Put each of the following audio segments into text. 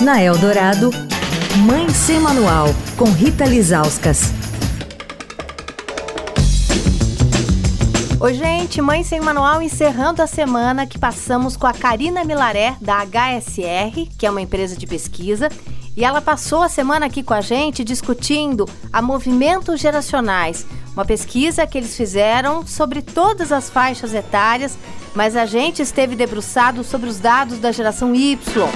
Na Eldorado, Mãe Sem Manual, com Rita Lizauskas. Oi, gente, Mãe Sem Manual encerrando a semana que passamos com a Karina Milaré, da HSR, que é uma empresa de pesquisa, e ela passou a semana aqui com a gente discutindo a movimentos geracionais, uma pesquisa que eles fizeram sobre todas as faixas etárias, mas a gente esteve debruçado sobre os dados da geração Y.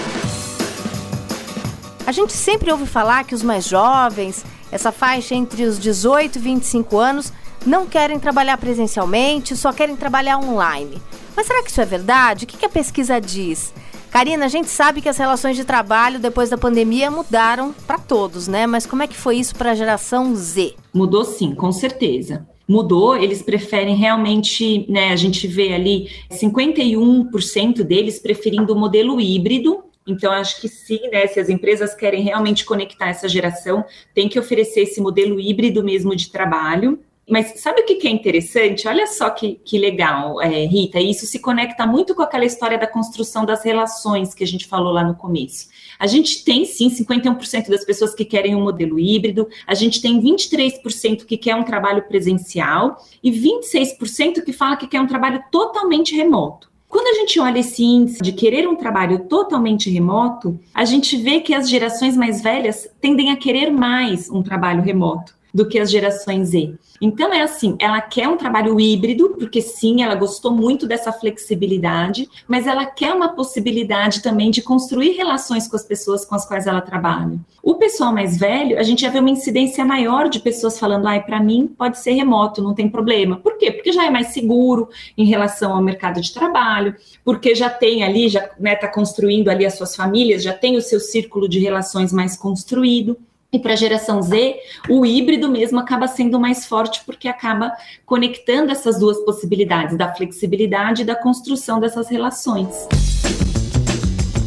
A gente sempre ouve falar que os mais jovens, essa faixa entre os 18 e 25 anos, não querem trabalhar presencialmente, só querem trabalhar online. Mas será que isso é verdade? O que a pesquisa diz? Karina, a gente sabe que as relações de trabalho depois da pandemia mudaram para todos, né? Mas como é que foi isso para a geração Z? Mudou sim, com certeza mudou, eles preferem realmente, né, a gente vê ali 51% deles preferindo o modelo híbrido, então, acho que sim, né? Se as empresas querem realmente conectar essa geração, tem que oferecer esse modelo híbrido mesmo de trabalho. Mas sabe o que é interessante? Olha só que, que legal, é, Rita. Isso se conecta muito com aquela história da construção das relações que a gente falou lá no começo. A gente tem sim 51% das pessoas que querem um modelo híbrido, a gente tem 23% que quer um trabalho presencial e 26% que fala que quer um trabalho totalmente remoto. Quando a gente olha esse índice de querer um trabalho totalmente remoto, a gente vê que as gerações mais velhas tendem a querer mais um trabalho remoto do que as gerações Z. Então é assim, ela quer um trabalho híbrido, porque sim, ela gostou muito dessa flexibilidade, mas ela quer uma possibilidade também de construir relações com as pessoas com as quais ela trabalha. O pessoal mais velho, a gente já vê uma incidência maior de pessoas falando, ai, para mim pode ser remoto, não tem problema. Por quê? Porque já é mais seguro em relação ao mercado de trabalho, porque já tem ali, já está né, tá construindo ali as suas famílias, já tem o seu círculo de relações mais construído. E para a geração Z, o híbrido mesmo acaba sendo mais forte porque acaba conectando essas duas possibilidades da flexibilidade e da construção dessas relações.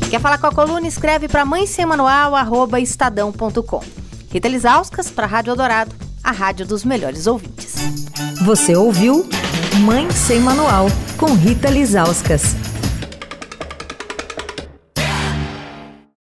Quer falar com a coluna? Escreve para mãe sem manual, arroba estadão.com. Rita Lisauskas para a Rádio Eldorado, a rádio dos melhores ouvintes. Você ouviu Mãe Sem Manual, com Rita Lisauskas.